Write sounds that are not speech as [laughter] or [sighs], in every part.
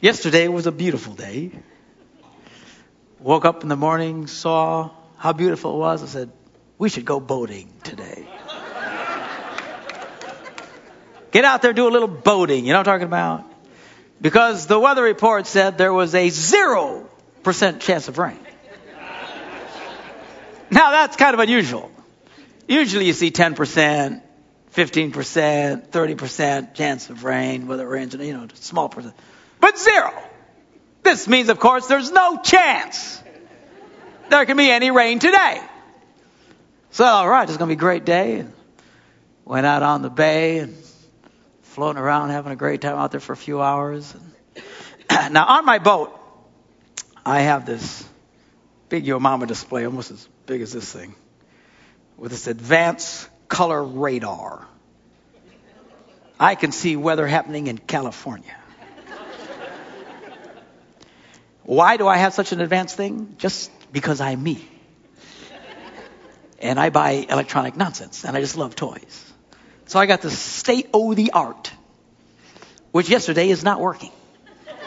Yesterday was a beautiful day. Woke up in the morning, saw how beautiful it was. I said, we should go boating today. Get out there, do a little boating. You know what I'm talking about? Because the weather report said there was a 0% chance of rain. Now that's kind of unusual. Usually you see 10%, 15%, 30% chance of rain, whether it rains, you know, small percent. But zero. This means, of course, there's no chance there can be any rain today. So, all right, it's going to be a great day. And Went out on the bay and floating around, having a great time out there for a few hours. [clears throat] now, on my boat, I have this big Yo Mama display, almost as big as this thing, with this advanced color radar. I can see weather happening in California. Why do I have such an advanced thing? Just because I'm me. And I buy electronic nonsense, and I just love toys. So I got the state of the art, which yesterday is not working. [laughs]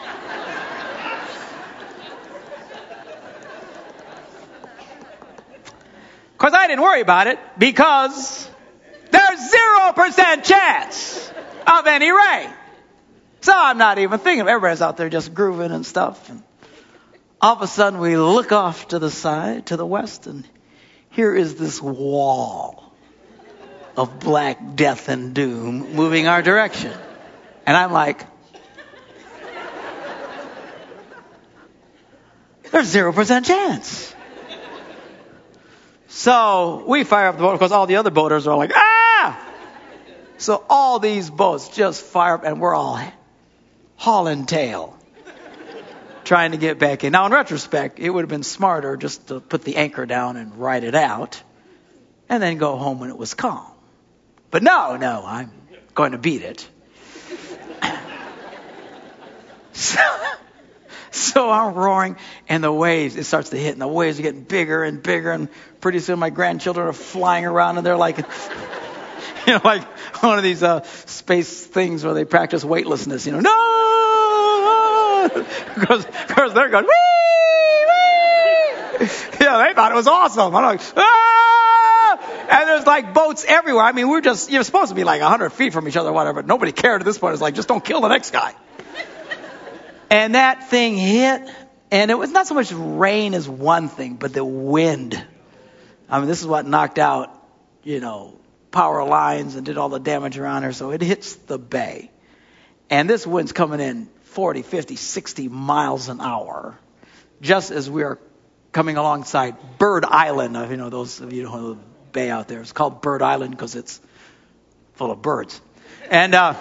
Because I didn't worry about it because there's 0% chance of any rain. So I'm not even thinking. Everybody's out there just grooving and stuff. And all of a sudden, we look off to the side, to the west, and here is this wall of black death and doom moving our direction. And I'm like, there's 0% chance. So we fire up the boat because all the other boaters are like, ah! So all these boats just fire up and we're all hauling tail trying to get back in. Now, in retrospect, it would have been smarter just to put the anchor down and ride it out and then go home when it was calm. But no, no, I'm going to beat it. [laughs] so, so I'm roaring, and the waves, it starts to hit, and the waves are getting bigger and bigger, and pretty soon my grandchildren are flying around, and they're like, [laughs] you know, like one of these uh, space things where they practice weightlessness, you know, no! [laughs] because, because they're going, wee, wee! Yeah, they thought it was awesome. I'm like, ah! And there's like boats everywhere. I mean, we're just, you're supposed to be like 100 feet from each other, or whatever, but nobody cared at this point. It's like, just don't kill the next guy. And that thing hit, and it was not so much rain as one thing, but the wind. I mean, this is what knocked out, you know, power lines and did all the damage around her. So it hits the bay. And this wind's coming in 40, 50, 60 miles an hour, just as we are coming alongside Bird Island. You know, those of you who know the bay out there. It's called Bird Island because it's full of birds. And, uh,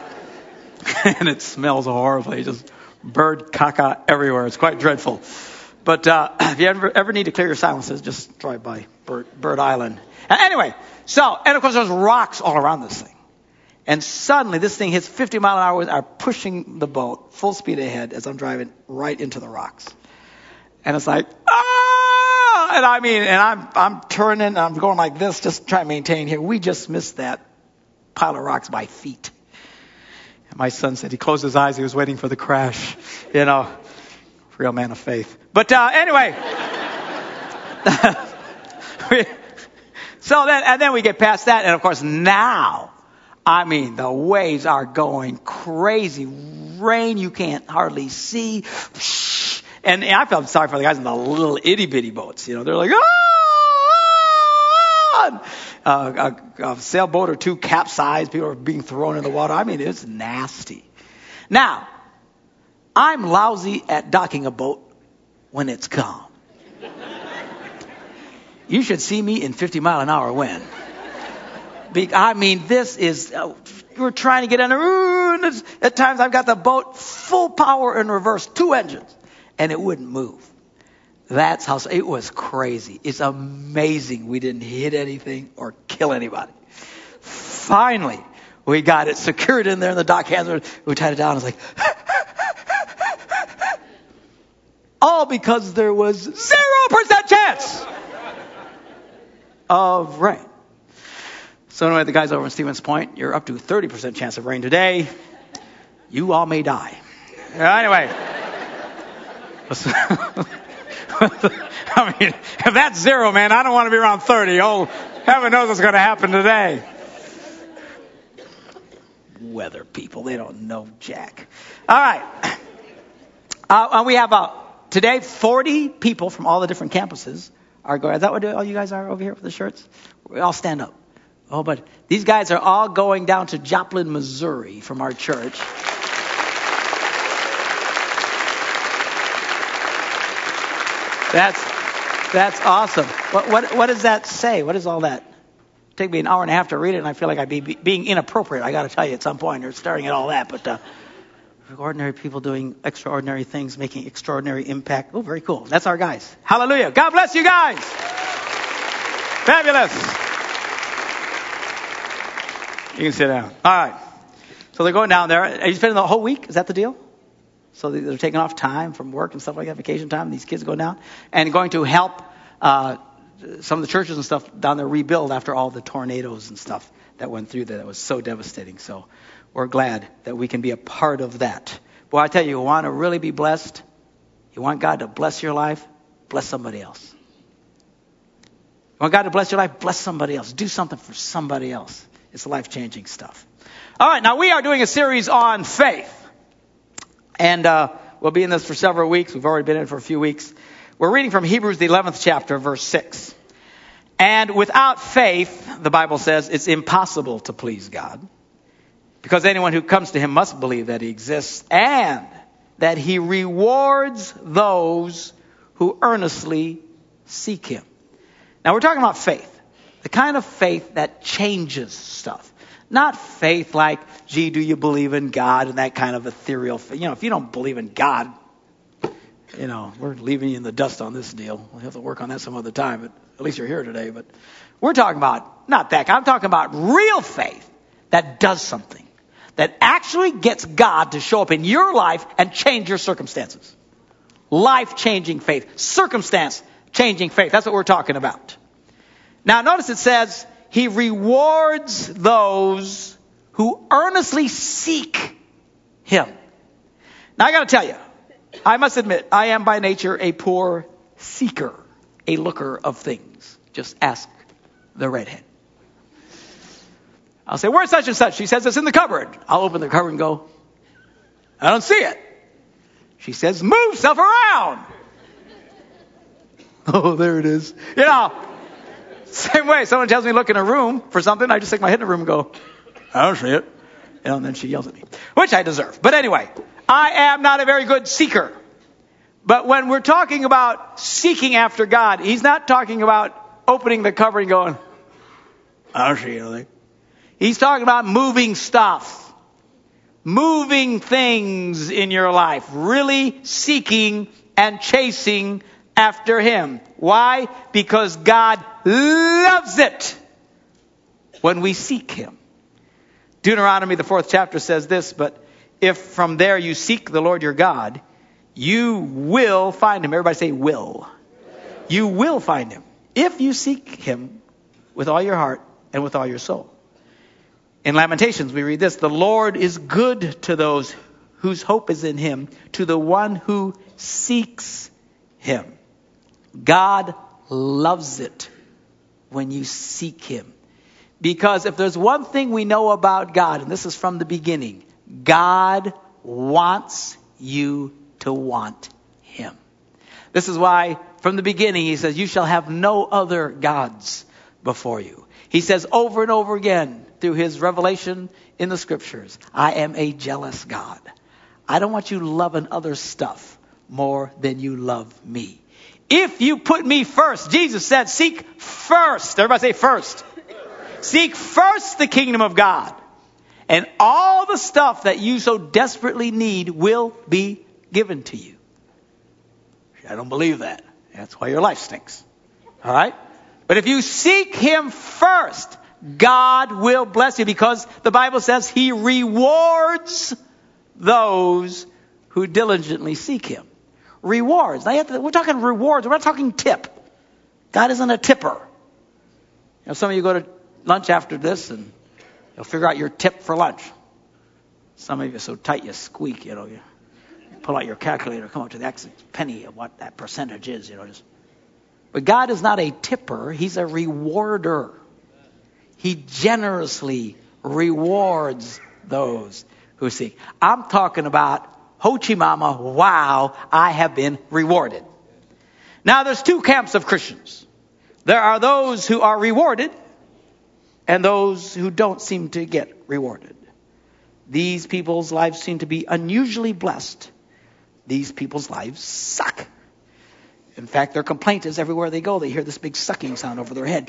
[laughs] and it smells horribly. Just bird caca everywhere. It's quite dreadful. But uh, [clears throat] if you ever, ever need to clear your silences, just drive by Bird, Bird Island. Anyway, so, and of course there's rocks all around this thing. And suddenly this thing hits 50 mile an hour, are pushing the boat full speed ahead as I'm driving right into the rocks. And it's like, ah! And I mean, and I'm, I'm turning, I'm going like this, just trying to maintain here. We just missed that pile of rocks by feet. And my son said he closed his eyes, he was waiting for the crash. You know, real man of faith. But uh, anyway, [laughs] so then and then we get past that, and of course now, I mean the waves are going crazy, rain you can't hardly see, and, I felt sorry for the guys in the little itty bitty boats. You know, they're like ah. Uh, a, a sailboat or two capsized. People are being thrown in the water. I mean, it's nasty. Now, I'm lousy at docking a boat when it's calm. You should see me in 50 mile an hour wind. I mean, this is, uh, we're trying to get in. ooh, at times I've got the boat full power in reverse, two engines, and it wouldn't move. That's how, it was crazy. It's amazing we didn't hit anything or kill anybody. Finally, we got it secured in there in the dock hands. We tied it down. It's like, [laughs] all because there was 0% chance of rain. So anyway, the guys over in Stevens Point, you're up to 30% chance of rain today. You all may die. Anyway. [laughs] I mean, if that's zero, man, I don't want to be around 30. Oh, heaven knows what's going to happen today. Weather people, they don't know jack. All right. Uh, we have uh, today 40 people from all the different campuses are going. Is that what all you guys are over here with the shirts? We all stand up. Oh, but these guys are all going down to Joplin, Missouri from our church. That's that's awesome. What, what, what does that say? What is all that? Take me an hour and a half to read it, and I feel like I'd be, be being inappropriate. I got to tell you at some point, or starting at all that. But uh, ordinary people doing extraordinary things, making extraordinary impact. Oh, very cool. That's our guys. Hallelujah. God bless you guys. Fabulous. You can sit down. All right. So they're going down there. Are you spending the whole week? Is that the deal? So they're taking off time from work and stuff like that, vacation time. These kids go down and going to help uh, some of the churches and stuff down there rebuild after all the tornadoes and stuff that went through there. That was so devastating. So we're glad that we can be a part of that. Boy, I tell you, you want to really be blessed. You want God to bless your life. Bless somebody else. You want God to bless your life. Bless somebody else. Do something for somebody else. It's life changing stuff. All right, now we are doing a series on faith. And uh, we'll be in this for several weeks. We've already been in it for a few weeks. We're reading from Hebrews, the 11th chapter, verse 6. And without faith, the Bible says, it's impossible to please God. Because anyone who comes to him must believe that he exists and that he rewards those who earnestly seek him. Now we're talking about faith. Kind of faith that changes stuff. Not faith like, gee, do you believe in God and that kind of ethereal faith. You know, if you don't believe in God, you know, we're leaving you in the dust on this deal. We'll have to work on that some other time, but at least you're here today. But we're talking about, not that, I'm talking about real faith that does something. That actually gets God to show up in your life and change your circumstances. Life changing faith. Circumstance changing faith. That's what we're talking about. Now notice it says, he rewards those who earnestly seek Him. Now I gotta tell you, I must admit, I am by nature a poor seeker, a looker of things. Just ask the redhead. I'll say, where's such and such? She says, it's in the cupboard. I'll open the cupboard and go, I don't see it. She says, move stuff around. [laughs] Oh, there it is. You know, [laughs] same way, someone tells me look in a room for something, I just stick my head in the room and go, I don't see it. And then she yells at me, which I deserve. But anyway, I am not a very good seeker. But when we're talking about seeking after God, he's not talking about opening the cover and going, I don't see anything. He's talking about moving stuff, moving things in your life, really seeking and chasing after him. Why? Because God loves it when we seek him. Deuteronomy, the fourth chapter says this, but if from there you seek the Lord your God, you will find him. Everybody say will. You will find him if you seek him with all your heart and with all your soul. In Lamentations, we read this The Lord is good to those whose hope is in him, to the one who seeks him. God loves it when you seek Him. Because if there's one thing we know about God, and this is from the beginning, God wants you to want Him. This is why from the beginning He says, You shall have no other gods before you. He says over and over again through His revelation in the scriptures, I am a jealous God. I don't want you loving other stuff more than you love me. If you put me first, Jesus said, seek first. Everybody say first. Seek first the kingdom of God. And all the stuff that you so desperately need will be given to you. I don't believe that. That's why your life stinks. All right? But if you seek Him first, God will bless you because the Bible says He rewards those who diligently seek Him rewards. To, we're talking rewards. We're not talking tip. God isn't a tipper. You know, some of you go to lunch after this and you'll figure out your tip for lunch. Some of you are so tight you squeak, you know. You pull out your calculator, come up to the X penny of what that percentage is, you know. Just. But God is not a tipper, He's a rewarder. He generously rewards those who seek. I'm talking about Ho Chi Mama, wow, I have been rewarded. Now there's two camps of Christians. There are those who are rewarded and those who don't seem to get rewarded. These people's lives seem to be unusually blessed. These people's lives suck. In fact, their complaint is everywhere they go, they hear this big sucking sound over their head.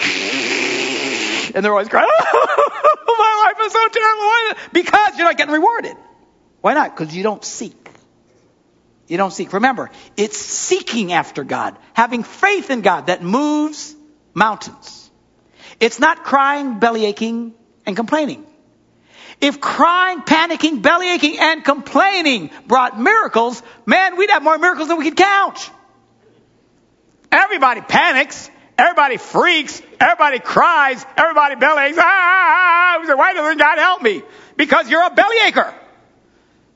And they're always crying, [laughs] oh, my life is so terrible. Because you're not getting rewarded. Why not? Because you don't seek. You don't seek. Remember, it's seeking after God, having faith in God that moves mountains. It's not crying, belly aching, and complaining. If crying, panicking, belly aching, and complaining brought miracles, man, we'd have more miracles than we could count. Everybody panics. Everybody freaks. Everybody cries. Everybody belly aches. Ah. Why doesn't God help me? Because you're a belly acher.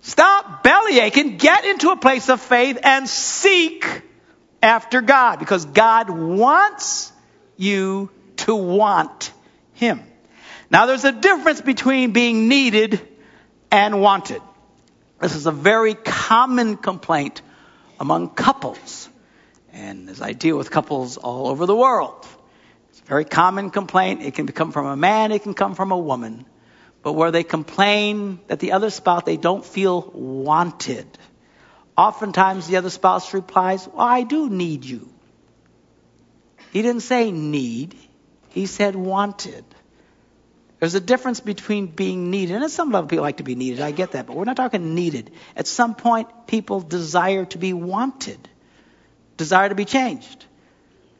Stop belly aching. Get into a place of faith and seek after God because God wants you to want Him. Now there's a difference between being needed and wanted. This is a very common complaint among couples. And as I deal with couples all over the world, it's a very common complaint. It can come from a man, it can come from a woman but where they complain that the other spouse, they don't feel wanted. Oftentimes the other spouse replies, well, I do need you. He didn't say need. He said wanted. There's a difference between being needed, and at some level people like to be needed, I get that, but we're not talking needed. At some point, people desire to be wanted, desire to be changed,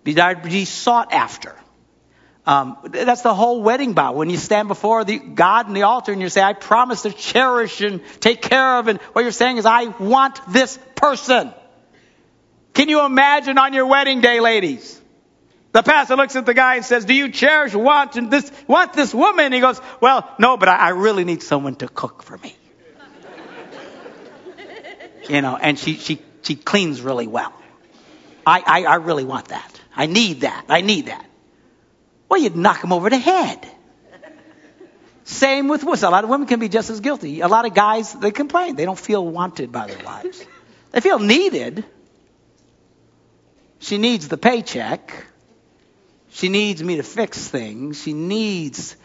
desire to be sought after. Um, that's the whole wedding vow. When you stand before the God in the altar and you say, I promise to cherish and take care of, and what you're saying is, I want this person. Can you imagine on your wedding day, ladies? The pastor looks at the guy and says, Do you cherish, want this, want this woman? He goes, Well, no, but I, I really need someone to cook for me. [laughs] you know, and she, she, she cleans really well. I, I, I really want that. I need that. I need that. Well, you'd knock them over the head. Same with women. A lot of women can be just as guilty. A lot of guys, they complain. They don't feel wanted by their wives. They feel needed. She needs the paycheck. She needs me to fix things. She needs,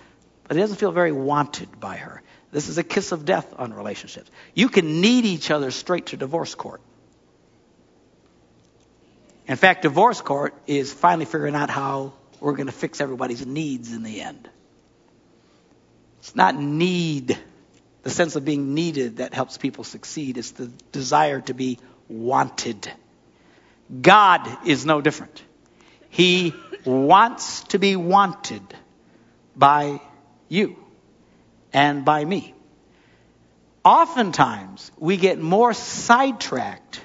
but he doesn't feel very wanted by her. This is a kiss of death on relationships. You can need each other straight to divorce court. In fact, divorce court is finally figuring out how we're going to fix everybody's needs in the end. It's not need, the sense of being needed that helps people succeed. It's the desire to be wanted. God is no different. He wants to be wanted by you and by me. Oftentimes, we get more sidetracked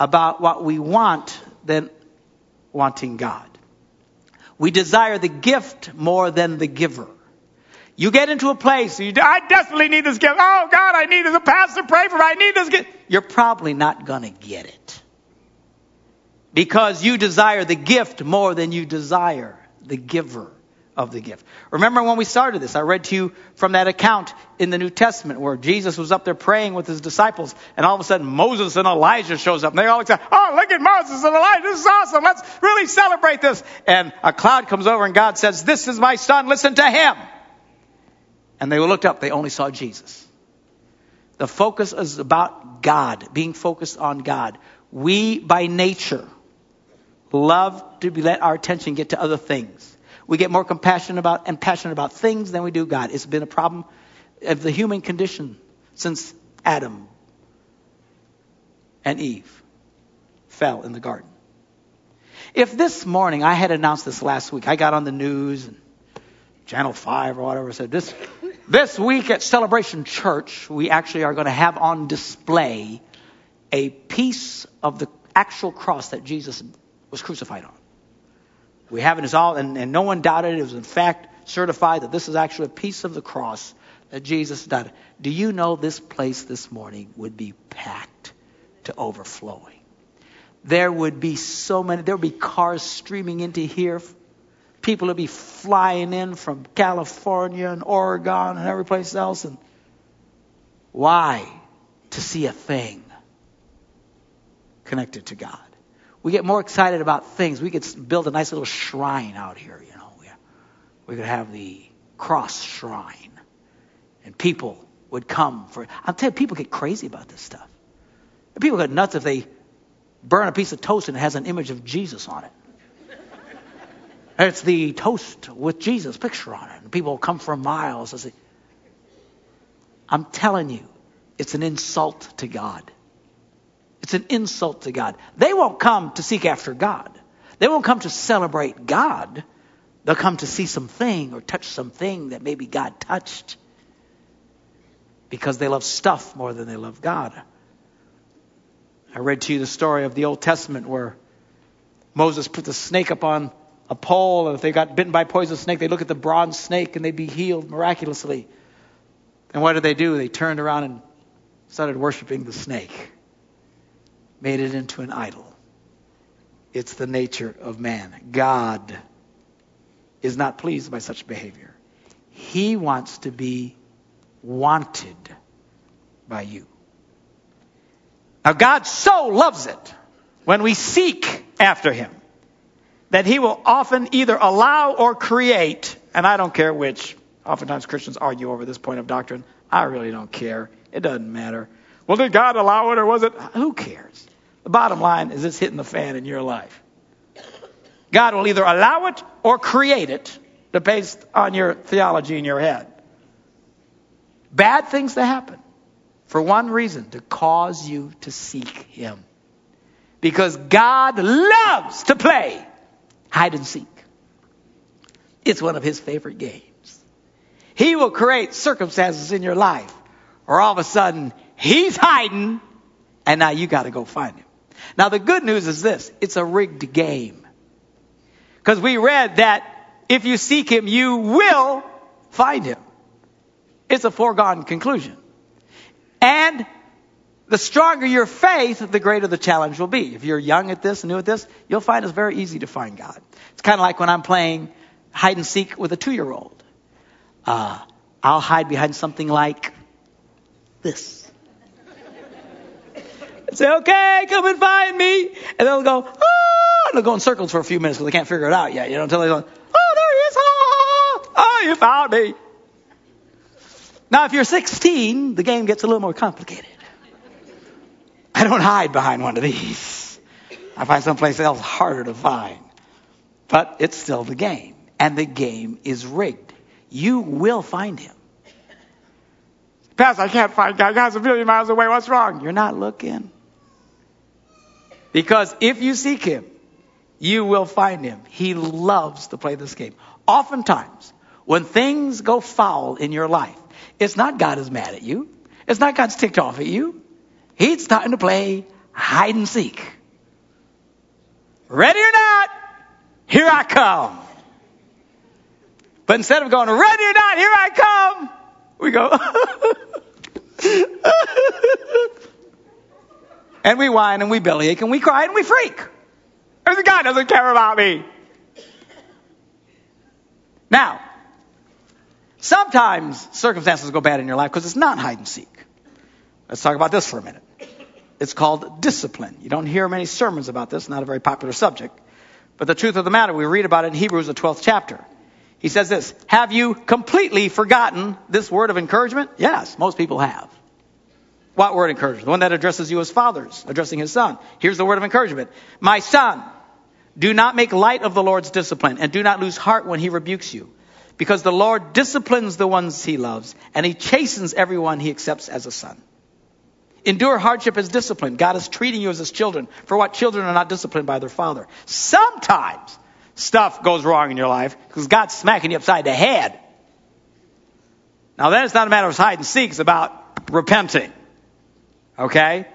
about what we want than wanting God. We desire the gift more than the giver. You get into a place, you, I desperately need this gift. Oh God, I need this. A pastor pray for me. I need this gift. You're probably not gonna get it. Because you desire the gift more than you desire the giver of the gift. Remember when we started this, I read to you from that account in the New Testament where Jesus was up there praying with his disciples and all of a sudden Moses and Elijah shows up and they all say, oh, look at Moses and Elijah. This is awesome. Let's really celebrate this. And a cloud comes over and God says, this is my son. Listen to him. And they looked up. They only saw Jesus. The focus is about God, being focused on God. We, by nature, love to let our attention get to other things. We get more compassionate about and passionate about things than we do God. It's been a problem of the human condition since Adam and Eve fell in the garden. If this morning I had announced this last week, I got on the news and Channel 5 or whatever said this this week at Celebration Church, we actually are going to have on display a piece of the actual cross that Jesus was crucified on. We have it as all, and, and no one doubted it. It was in fact certified that this is actually a piece of the cross that Jesus died. Do you know this place this morning would be packed to overflowing. There would be so many, there would be cars streaming into here. People would be flying in from California and Oregon and every place else. And why? To see a thing connected to God. We get more excited about things. We could build a nice little shrine out here, you know. We, could have the cross shrine. And people would come for it. I'll tell you, people get crazy about this stuff. People get nuts if they burn a piece of toast and it has an image of Jesus on it. it's the toast with Jesus picture on it. And people come for miles. I say, I'm telling you, it's an insult to God. It's an insult to God. They won't come to seek after God. They won't come to celebrate God. They'll come to see something or touch something that maybe God touched because they love stuff more than they love God. I read to you the story of the Old Testament where Moses put the snake up on a pole, and if they got bitten by a poisonous snake, they look at the bronze snake and they'd be healed miraculously. And what did they do? They turned around and started worshiping the snake, made it into an idol. It's the nature of man. God is not pleased by such behavior. He wants to be wanted by you. Now, God so loves it when we seek after Him that He will often either allow or create, and I don't care which. Oftentimes Christians argue over this point of doctrine. I really don't care. It doesn't matter. Well, did God allow it or was it? Who cares? The bottom line is it's hitting the fan in your life. God will either allow it or create it based on your theology in your head. Bad things to happen for one reason to cause you to seek Him. Because God loves to play hide and seek. It's one of His favorite games. He will create circumstances in your life where all of a sudden He's hiding and now you got to go find Him. Now the good news is this it's a rigged game. Because we read that if you seek him, you will find him. It's a foregone conclusion. And the stronger your faith, the greater the challenge will be. If you're young at this new at this, you'll find it's very easy to find God. It's kind of like when I'm playing hide and seek with a two year old. Uh, I'll hide behind something like this. And say, okay, come and find me. And they'll go, oh, and they'll go in circles for a few minutes because they can't figure it out yet, you know, until they go, oh, there he is. Oh, oh, you found me. Now, if you're 16, the game gets a little more complicated. I don't hide behind one of these. I find someplace else harder to find. But it's still the game. And the game is rigged. You will find him. Pastor, I can't find God. God's a million miles away. What's wrong? You're not looking. Because if you seek him, you will find him. He loves to play this game. Oftentimes, when things go foul in your life, it's not God is mad at you. It's not God's ticked off at you. He's starting to play hide and seek. Ready or not, here I come. But instead of going, ready or not, here I come, we go, [laughs] and we whine and we bellyache and we cry and we freak. God doesn't care about me. Now, sometimes circumstances go bad in your life because it's not hide and seek. Let's talk about this for a minute. It's called discipline. You don't hear many sermons about this, not a very popular subject. But the truth of the matter, we read about it in Hebrews, the 12th chapter. He says this, have you completely forgotten this word of encouragement? Yes, most people have. What word of encouragement? The one that addresses you as fathers, addressing his son. Here's the word of encouragement. My son, do not make light of the Lord's discipline and do not lose heart when he rebukes you. Because the Lord disciplines the ones he loves and he chastens everyone he accepts as a son. Endure hardship as discipline. God is treating you as his children. For what children are not disciplined by their father. Sometimes stuff goes wrong in your life because God's smacking you upside the head. Now then it's not a matter of hide and seek, it's about repenting. Okay?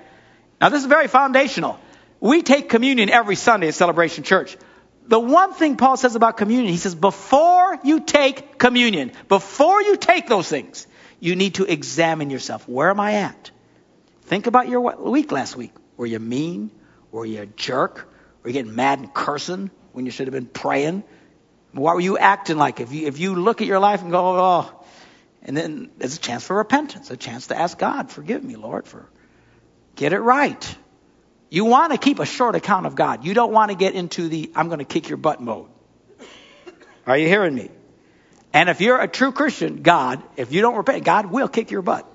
Now this is very foundational. We take communion every Sunday at Celebration Church. The one thing Paul says about communion, he says, before you take communion, before you take those things, you need to examine yourself. Where am I at? Think about your week last week. Were you mean? Were you a jerk? Were you getting mad and cursing when you should have been praying? What were you acting like? If you, if you look at your life and go, oh, and then there's a chance for repentance, a chance to ask God, forgive me, Lord, for get it right. You want to keep a short account of God. You don't want to get into the I'm going to kick your butt mode. Are you hearing me? And if you're a true Christian, God, if you don't repent, God will kick your butt.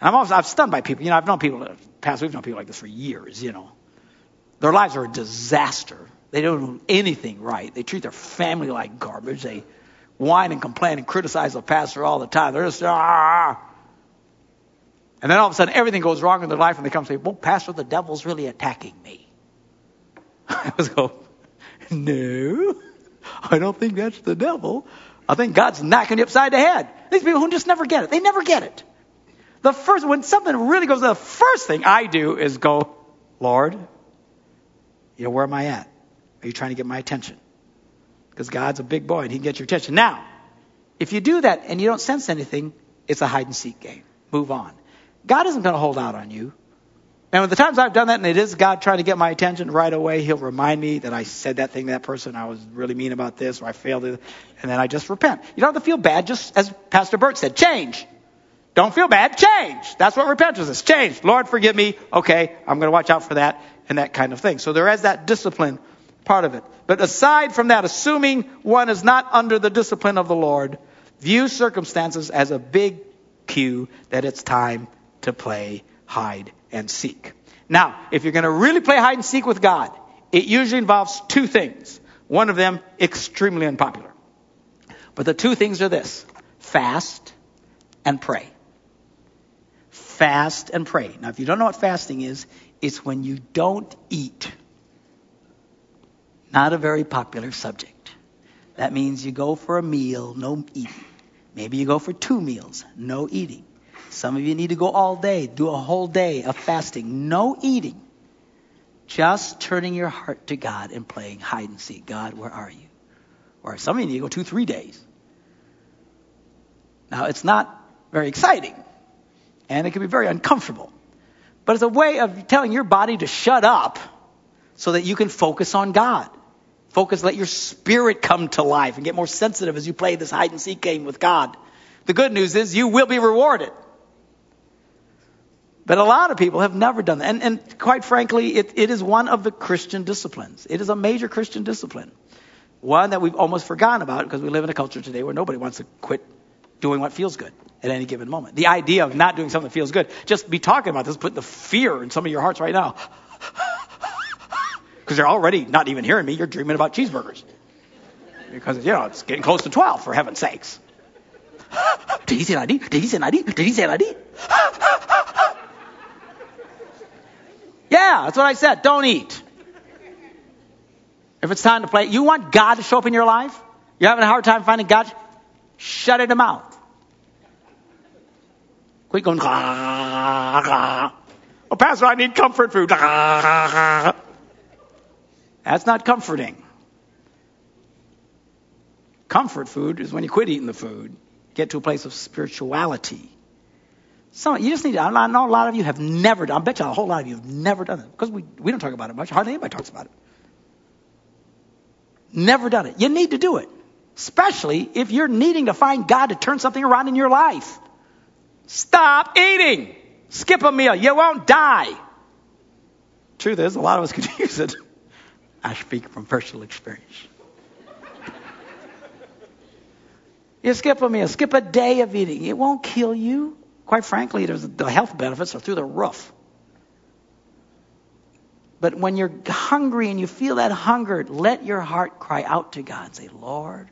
And I'm always, I'm stunned by people. You know, I've known people, past, we've known people like this for years, you know. Their lives are a disaster. They don't do anything right. They treat their family like garbage. They whine and complain and criticize the pastor all the time. They're just, ah. And then all of a sudden everything goes wrong in their life and they come and say, well, pastor, the devil's really attacking me. [laughs] I was go, no, I don't think that's the devil. I think God's knocking you upside the head. These people who just never get it. They never get it. The first, when something really goes, the first thing I do is go, Lord, you know, where am I at? Are you trying to get my attention? Because God's a big boy and he can get your attention. Now, if you do that and you don't sense anything, it's a hide and seek game. Move on. God isn't going to hold out on you. And the times I've done that and it is God trying to get my attention right away, He'll remind me that I said that thing to that person, I was really mean about this, or I failed it, and then I just repent. You don't have to feel bad, just as Pastor Burt said, change. Don't feel bad, change. That's what repentance is. Change. Lord, forgive me. Okay, I'm going to watch out for that and that kind of thing. So there is that discipline part of it. But aside from that, assuming one is not under the discipline of the Lord, view circumstances as a big cue that it's time to play hide and seek. Now, if you're going to really play hide and seek with God, it usually involves two things. One of them extremely unpopular. But the two things are this fast and pray fast and pray. Now, if you don't know what fasting is, it's when you don't eat. Not a very popular subject. That means you go for a meal, no eating. Maybe you go for two meals, no eating. Some of you need to go all day, do a whole day of fasting, no eating. Just turning your heart to God and playing hide and seek. God, where are you? Or some of you need to go two, three days. Now, it's not very exciting and it can be very uncomfortable. But it's a way of telling your body to shut up so that you can focus on God. Focus, let your spirit come to life and get more sensitive as you play this hide and seek game with God. The good news is you will be rewarded. But a lot of people have never done that. And, and quite frankly, it, it is one of the Christian disciplines. It is a major Christian discipline. One that we've almost forgotten about because we live in a culture today where nobody wants to quit doing what feels good at any given moment. The idea of not doing something that feels good, just be talking about this, put the fear in some of your hearts right now. [laughs] Because you're already not even hearing me, you're dreaming about cheeseburgers. Because, you know, it's getting close to 12, for heaven's sakes. [laughs] Did he say ID? Did he say ID? Did he say ID? [laughs] yeah, that's what I said. Don't eat. If it's time to play, you want God to show up in your life? You're having a hard time finding God? Shut it mouth. Quit going, ah, ah. Oh, Pastor, I need comfort food. That's not comforting. Comfort food is when you quit eating the food, get to a place of spirituality. So you just need to, I know a lot of you have never done, I bet you a whole lot of you have never done it because we, we don't talk about it much. Hardly anybody talks about it. Never done it. You need to do it. Especially if you're needing to find God to turn something around in your life. Stop eating. Skip a meal. You won't die. Truth is, a lot of us [laughs] could use it. I speak from personal experience. you skip a meal, skip a day of eating. It won't kill you. Quite frankly, the health benefits are through the roof. But when you're hungry and you feel that hunger, let your heart cry out to God say, Lord,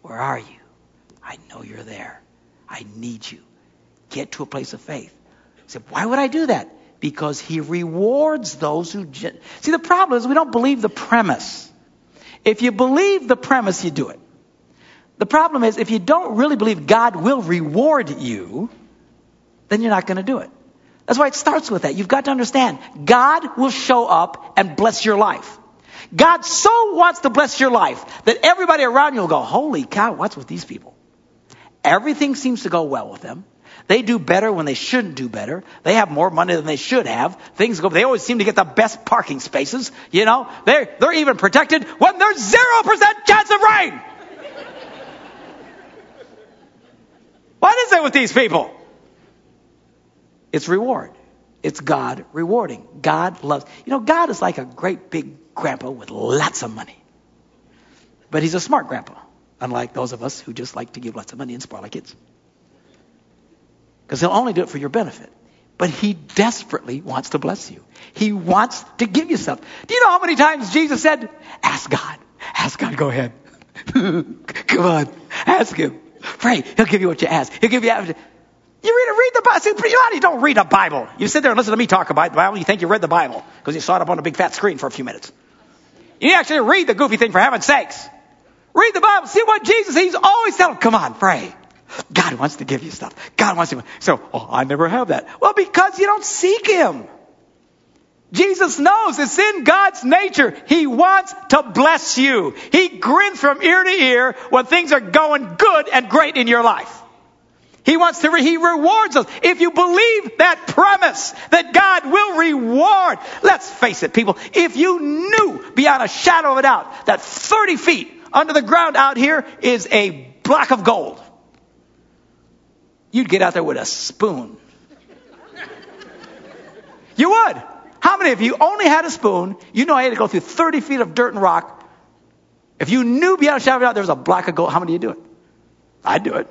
where are you? I know you're there. I need you get to a place of faith. Said, why would I do that? Because he rewards those who. Gen- See, the problem is we don't believe the premise. If you believe the premise, you do it. The problem is if you don't really believe God will reward you, then you're not going to do it. That's why it starts with that. You've got to understand God will show up and bless your life. God so wants to bless your life that everybody around you will go, Holy cow, what's with these people? Everything seems to go well with them. They do better when they shouldn't do better. They have more money than they should have. Things go, they always seem to get the best parking spaces. You know, they're, they're even protected when there's 0% chance of rain. what is it with these people? It's reward. It's God rewarding. God loves. You know, God is like a great big grandpa with lots of money. But he's a smart grandpa, unlike those of us who just like to give lots of money and spoil our kids. Because he'll only do it for your benefit. But he desperately wants to bless you. He wants to give you stuff. Do you know how many times Jesus said, Ask God. Ask God, go ahead. [laughs] Come on. Ask him. Pray. He'll give you what you ask. He'll give you. You read, read the Bible. You don't read the Bible. You sit there and listen to me talk about the Bible. You think you read the Bible because you saw it up on a big fat screen for a few minutes. You actually read the goofy thing for heaven's sakes. Read the Bible. See what Jesus, he's always telling, come on, pray. God wants to give you stuff. God wants to. So, oh, I never have that. Well, because you don't seek Him. Jesus knows it's in God's nature. He wants to bless you. He grins from ear to ear when things are going good and great in your life. He wants to, re- he rewards us. If you believe that premise that God will reward, let's face it, people, if you knew beyond a shadow of a doubt that 30 feet under the ground out here is a block of gold, you'd get out there with a spoon. You would. How many of you only had a spoon? You know I had to go through 30 feet of dirt and rock. If you knew beyond a shadow of a doubt there was a block of gold, how many of you do it? I'd do it.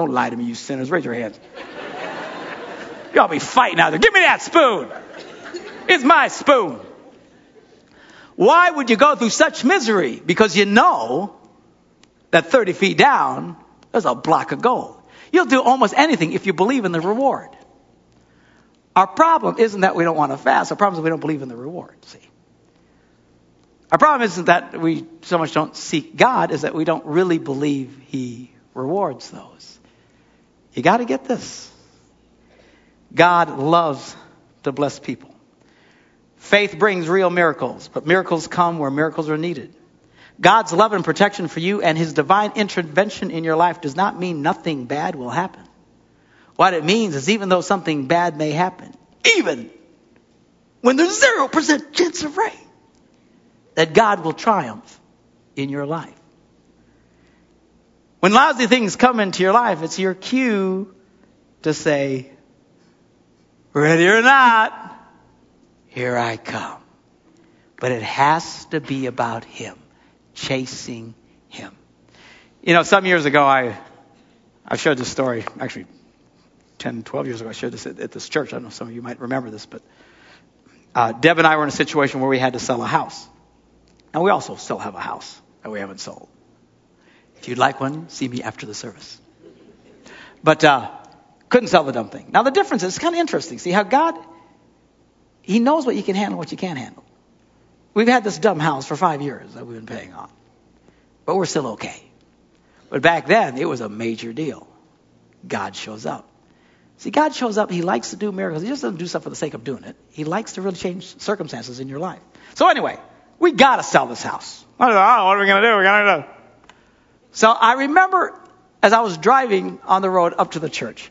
Don't lie to me, you sinners. Raise your hands. Y'all be fighting out there. Give me that spoon. It's my spoon. Why would you go through such misery? Because you know that 30 feet down, there's a block of gold. You'll do almost anything if you believe in the reward. Our problem isn't that we don't want to fast. Our problem is we don't believe in the reward. See, our problem isn't that we so much don't seek God, is that we don't really believe He rewards those. You got to get this. God loves to bless people. Faith brings real miracles, but miracles come where miracles are needed. God's love and protection for you and his divine intervention in your life does not mean nothing bad will happen. What it means is even though something bad may happen, even when there's 0% chance of rain, that God will triumph in your life. When lousy things come into your life, it's your cue to say, ready or not, here I come. But it has to be about Him chasing him. You know, some years ago, I, I shared this story, actually 10, 12 years ago, I shared this at, at this church. I don't know, some of you might remember this, but uh, Deb and I were in a situation where we had to sell a house. And we also still have a house that we haven't sold. If you'd like one, see me after the service. But uh, couldn't sell the dumb thing. Now the difference is kind of interesting. See how God, He knows what you can handle, what you can't handle. We've had this dumb house for five years that we've been paying on. But we're still okay. But back then, it was a major deal. God shows up. See, God shows up. He likes to do miracles. He just doesn't do stuff for the sake of doing it. He likes to really change circumstances in your life. So anyway, we got to sell this house. What are we to do? We're to do. So I remember as I was driving on the road up to the church,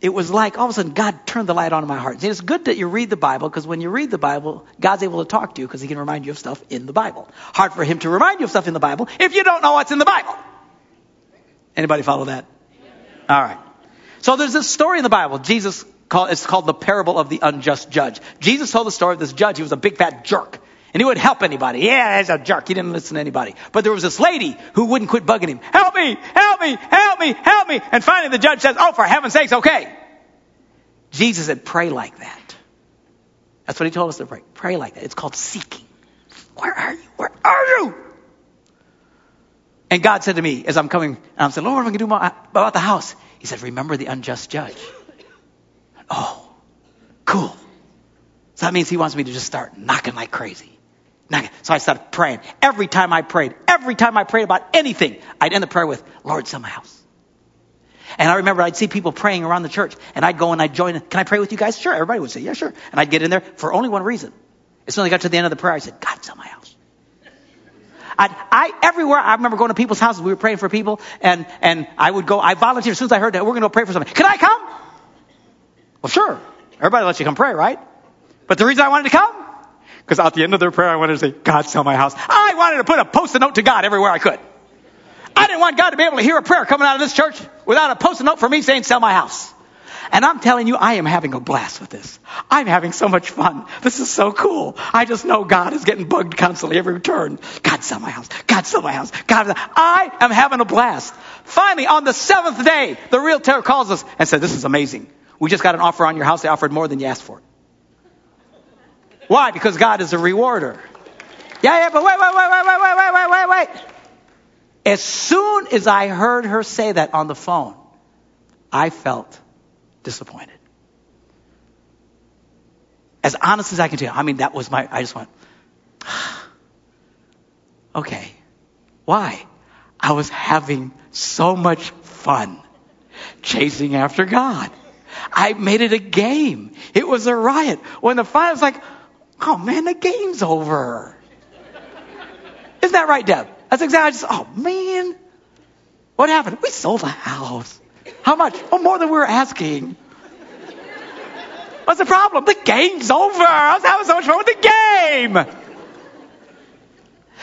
it was like all of a sudden God turned the light on in my heart. See, it's good that you read the Bible because when you read the Bible, God's able to talk to you because He can remind you of stuff in the Bible. Hard for Him to remind you of stuff in the Bible if you don't know what's in the Bible. Anybody follow that? All right. So there's this story in the Bible. Jesus called, it's called the parable of the unjust judge. Jesus told the story of this judge. He was a big fat jerk. And he wouldn't help anybody. Yeah, he's a jerk. He didn't listen to anybody. But there was this lady who wouldn't quit bugging him. Help me! Help me! Help me! Help me! And finally the judge says, oh, for heaven's sakes, okay. Jesus said, pray like that. That's what he told us to pray. Pray like that. It's called seeking. Where are you? Where are you? And God said to me as I'm coming, and I'm saying, Lord, what am I going to do about the house? He said, remember the unjust judge. Oh, cool. So that means he wants me to just start knocking like crazy. So I started praying. Every time I prayed, every time I prayed about anything, I'd end the prayer with, Lord, sell my house. And I remember I'd see people praying around the church, and I'd go and I'd join. Can I pray with you guys? Sure. Everybody would say, yeah, sure. And I'd get in there for only one reason. As soon as I got to the end of the prayer, I said, God, sell my house. I, I, everywhere, I remember going to people's houses. We were praying for people, and, and I would go, I volunteered as soon as I heard that we're going to pray for somebody. Can I come? Well, sure. Everybody lets you come pray, right? But the reason I wanted to come? Because at the end of their prayer, I wanted to say, God, sell my house. I wanted to put a post-it note to God everywhere I could. I didn't want God to be able to hear a prayer coming out of this church without a post-it note for me saying, sell my house. And I'm telling you, I am having a blast with this. I'm having so much fun. This is so cool. I just know God is getting bugged constantly every turn. God sell my house. God sell my house. God, I am having a blast. Finally, on the seventh day, the realtor calls us and said, this is amazing. We just got an offer on your house. They offered more than you asked for. Why? Because God is a rewarder. Yeah, yeah, but wait, wait, wait, wait, wait, wait, wait, wait, wait, wait. As soon as I heard her say that on the phone, I felt disappointed. As honest as I can tell you, I mean, that was my, I just went, [sighs] okay. Why? I was having so much fun chasing after God. I made it a game. It was a riot. When the final was like, oh man, the game's over. Isn't that right, Deb? That's exactly, just, oh man. What happened? We sold the house. How much? Oh, more than we were asking. What's the problem? The game's over. I was having so much fun with the game.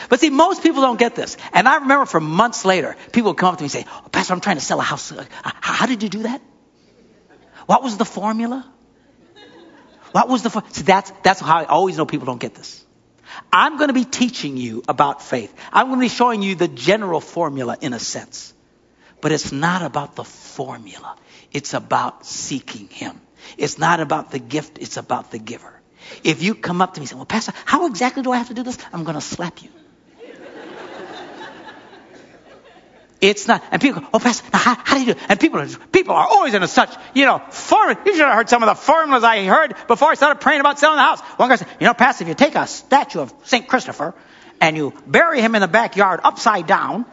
But see, most people don't get this. And I remember for months later, people would come up to me and say, oh, Pastor, I'm trying to sell a house. Uh, how did you do that? What was the formula? What was the, for- see, that's, that's how I always know people don't get this. I'm going to be teaching you about faith. I'm going to be showing you the general formula in a sense. But it's not about the formula. It's about seeking Him. It's not about the gift. It's about the giver. If you come up to me and say, well, Pastor, how exactly do I have to do this? I'm going to slap you. It's not, and people go, oh, Pastor, how, how, do you do it? And people are, people are always in a such, you know, formula. You should have heard some of the formulas I heard before I started praying about selling the house. One guy said, you know, Pastor, if you take a statue of St. Christopher and you bury him in the backyard upside down,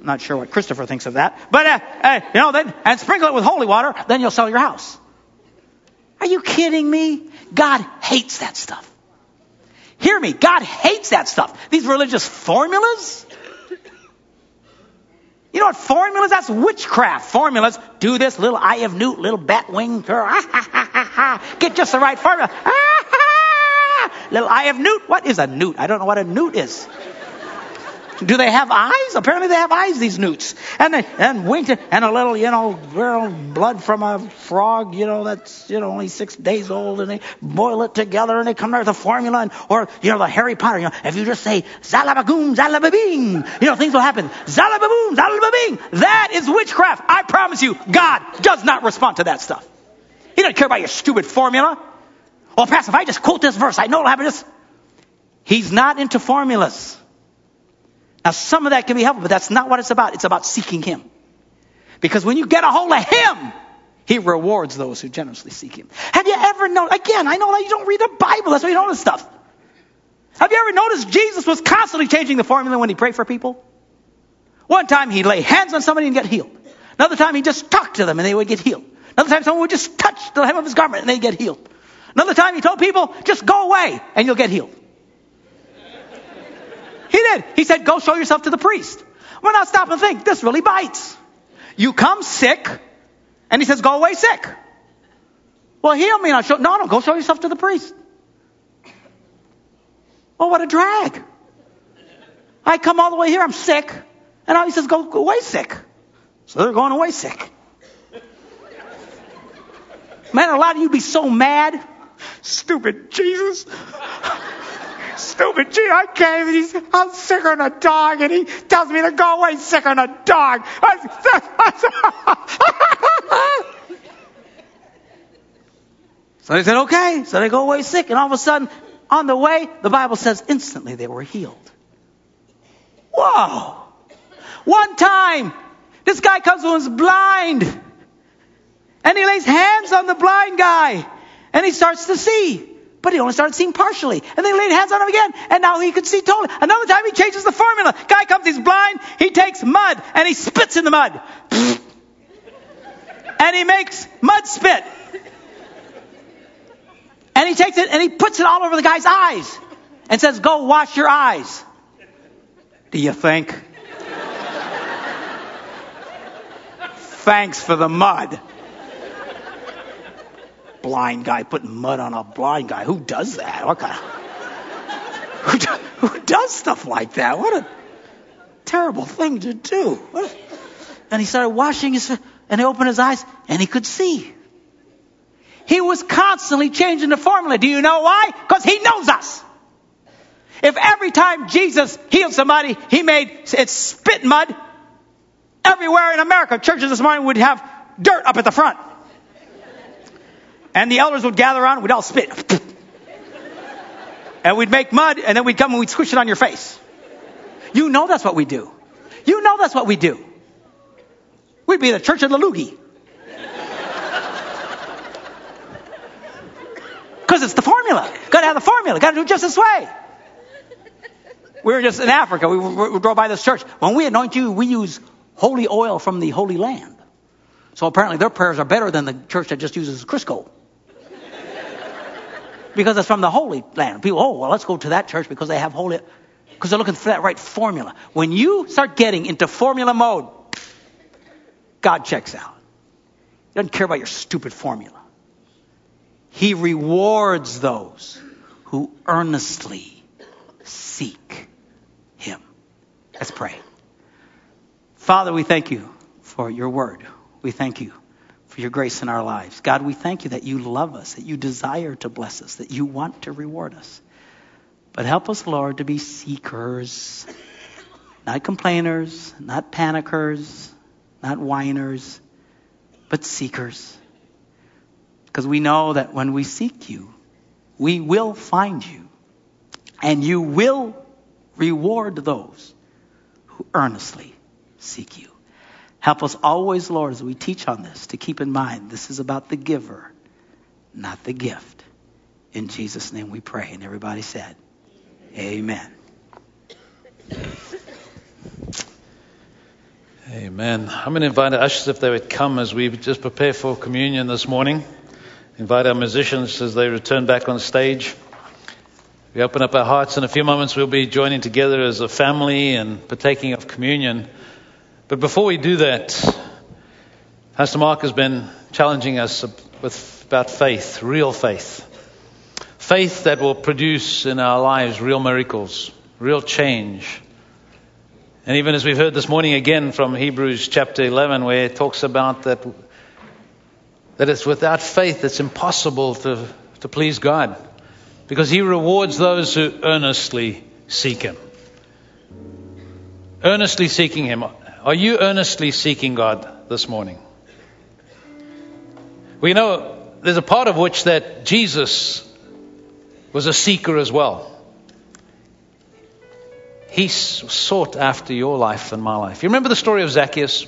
I'm not sure what Christopher thinks of that, but, uh, uh, you know, then, and sprinkle it with holy water, then you'll sell your house. Are you kidding me? God hates that stuff. Hear me. God hates that stuff. These religious formulas. You know what formulas? That's witchcraft. Formulas. Do this little eye of newt, little bat wing girl. Ah, Get just the right formula. Ah, little eye of newt. What is a newt? I don't know what a newt is. Do they have eyes? Apparently they have eyes, these newts. And they, and winked and a little, you know, little blood from a frog, you know, that's, you know, only six days old and they boil it together and they come out with a formula and, or, you know, the Harry Potter, you know, if you just say, zalabagoom, zalababing, you know, things will happen. Zalababoom, zalababing. That is witchcraft. I promise you, God does not respond to that stuff. He doesn't care about your stupid formula. Well, Pastor, if I just quote this verse, I know it'll happen. This. He's not into formulas. Now, some of that can be helpful, but that's not what it's about. It's about seeking Him. Because when you get a hold of Him, He rewards those who generously seek Him. Have you ever noticed, again, I know that you don't read the Bible, that's why you don't know this stuff. Have you ever noticed Jesus was constantly changing the formula when He prayed for people? One time He'd lay hands on somebody and get healed. Another time He'd just talk to them and they would get healed. Another time someone would just touch the hem of His garment and they'd get healed. Another time He told people, just go away and you'll get healed. He did. He said, go show yourself to the priest. Well, now stop and think. This really bites. You come sick, and he says, go away sick. Well, heal me. And I'll show, no, no, go show yourself to the priest. Well, what a drag. I come all the way here, I'm sick, and now he says, go, go away sick. So they're going away sick. Man, a lot of you'd be so mad. Stupid Jesus. Stupid gee, I came and he's, I'm sick on a dog and he tells me to go away sick on a dog. [laughs] so they said, okay. So they go away sick and all of a sudden, on the way, the Bible says instantly they were healed. Whoa. One time, this guy comes was blind. And he lays hands on the blind guy. And he starts to see but he only started seeing partially. And then he laid hands on him again, and now he could see totally. Another time he changes the formula. Guy comes, he's blind, he takes mud, and he spits in the mud. [laughs] and he makes mud spit. And he takes it and he puts it all over the guy's eyes and says, go wash your eyes. Do you think? [laughs] Thanks for the mud. Blind guy putting mud on a blind guy. Who does that? What kind of, who, do, who does stuff like that? What a terrible thing to do. What, and he started washing his, and he opened his eyes, and he could see. He was constantly changing the formula. Do you know why? Because he knows us. If every time Jesus healed somebody, he made it spit mud, everywhere in America, churches this morning would have dirt up at the front. And the elders would gather around, we'd all spit. And we'd make mud, and then we'd come and we'd squish it on your face. You know that's what we do. You know that's what we do. We'd be the church of the loogie. Because it's the formula. Gotta have the formula. Gotta do it just this way. We were just in Africa. We, we, we drove by this church. When we anoint you, we use holy oil from the Holy Land. So apparently their prayers are better than the church that just uses Crisco. Because it's from the Holy Land. People, oh, well, let's go to that church because they have holy, because they're looking for that right formula. When you start getting into formula mode, God checks out. He doesn't care about your stupid formula. He rewards those who earnestly seek Him. Let's pray. Father, we thank you for your word. We thank you for your grace in our lives. God, we thank you that you love us, that you desire to bless us, that you want to reward us. But help us, Lord, to be seekers, not complainers, not panickers, not whiners, but seekers. Because we know that when we seek you, we will find you, and you will reward those who earnestly seek you. Help us always, Lord, as we teach on this, to keep in mind this is about the giver, not the gift. In Jesus' name we pray. And everybody said, Amen. Amen. I'm going to invite our ushers if they would come as we just prepare for communion this morning. Invite our musicians as they return back on stage. We open up our hearts. In a few moments, we'll be joining together as a family and partaking of communion. But before we do that, Pastor Mark has been challenging us with about faith, real faith. Faith that will produce in our lives real miracles, real change. And even as we've heard this morning again from Hebrews chapter 11, where it talks about that, that it's without faith it's impossible to, to please God because He rewards those who earnestly seek Him. Earnestly seeking Him. Are you earnestly seeking God this morning? We know there's a part of which that Jesus was a seeker as well. He sought after your life and my life. You remember the story of Zacchaeus?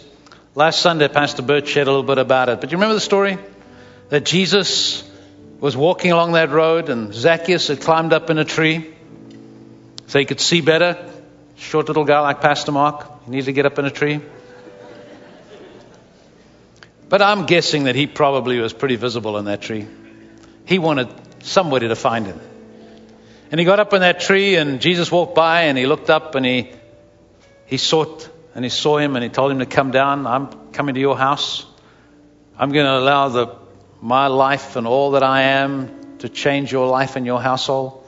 Last Sunday, Pastor Bert shared a little bit about it. But you remember the story? That Jesus was walking along that road and Zacchaeus had climbed up in a tree so he could see better. Short little guy like Pastor Mark. He needs to get up in a tree. But I'm guessing that he probably was pretty visible in that tree. He wanted somebody to find him. And he got up in that tree, and Jesus walked by, and he looked up, and he, he sought, and he saw him, and he told him to come down. I'm coming to your house. I'm going to allow the, my life and all that I am to change your life and your household.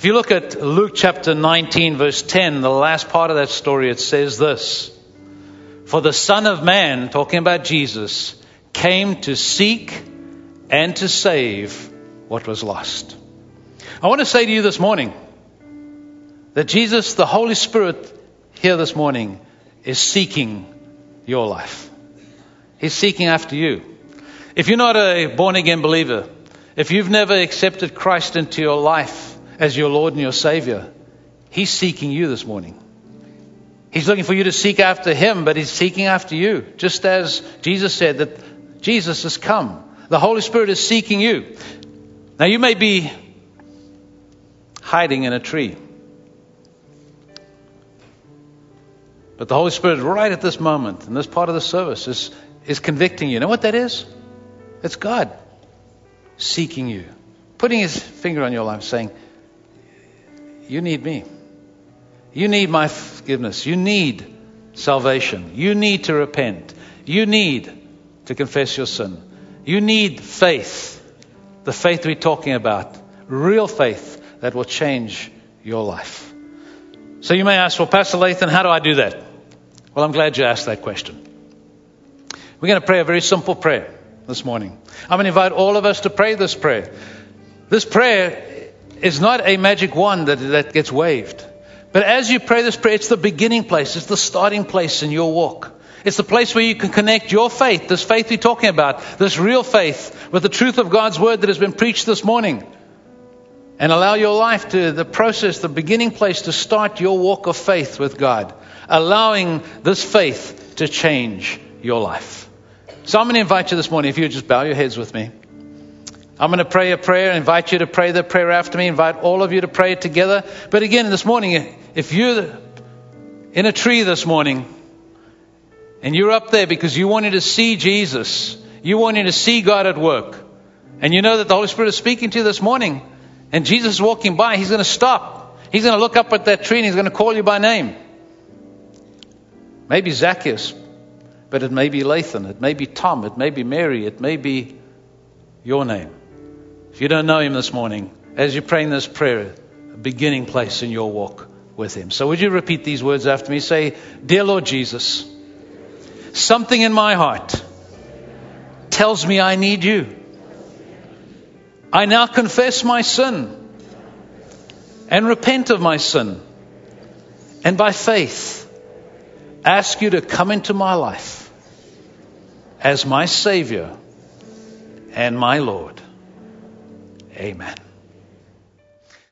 If you look at Luke chapter 19, verse 10, the last part of that story, it says this For the Son of Man, talking about Jesus, came to seek and to save what was lost. I want to say to you this morning that Jesus, the Holy Spirit, here this morning, is seeking your life. He's seeking after you. If you're not a born again believer, if you've never accepted Christ into your life, as your Lord and your Savior, He's seeking you this morning. He's looking for you to seek after Him, but He's seeking after you. Just as Jesus said that Jesus has come. The Holy Spirit is seeking you. Now, you may be hiding in a tree. But the Holy Spirit, right at this moment, in this part of the service, is, is convicting you. You know what that is? It's God seeking you, putting His finger on your life, saying, you need me. You need my forgiveness. You need salvation. You need to repent. You need to confess your sin. You need faith. the faith we're talking about, real faith that will change your life. So you may ask, well, Pastor Lathan, how do I do that? Well, I'm glad you asked that question. We're going to pray a very simple prayer this morning. I'm going to invite all of us to pray this prayer. This prayer is not a magic wand that, that gets waved. But as you pray this prayer, it's the beginning place, it's the starting place in your walk. It's the place where you can connect your faith, this faith we're talking about, this real faith, with the truth of God's word that has been preached this morning. And allow your life to, the process, the beginning place to start your walk of faith with God. Allowing this faith to change your life. So I'm going to invite you this morning, if you would just bow your heads with me. I'm going to pray a prayer, invite you to pray the prayer after me, invite all of you to pray it together. But again, this morning, if you're in a tree this morning and you're up there because you wanted to see Jesus, you wanted to see God at work, and you know that the Holy Spirit is speaking to you this morning, and Jesus is walking by, He's going to stop. He's going to look up at that tree and He's going to call you by name. Maybe Zacchaeus, but it may be Lathan, it may be Tom, it may be Mary, it may be your name. If you don't know Him this morning, as you're praying this prayer, a beginning place in your walk with Him. So would you repeat these words after me? Say, Dear Lord Jesus, something in my heart tells me I need you. I now confess my sin and repent of my sin. And by faith, ask you to come into my life as my Savior and my Lord. Amen.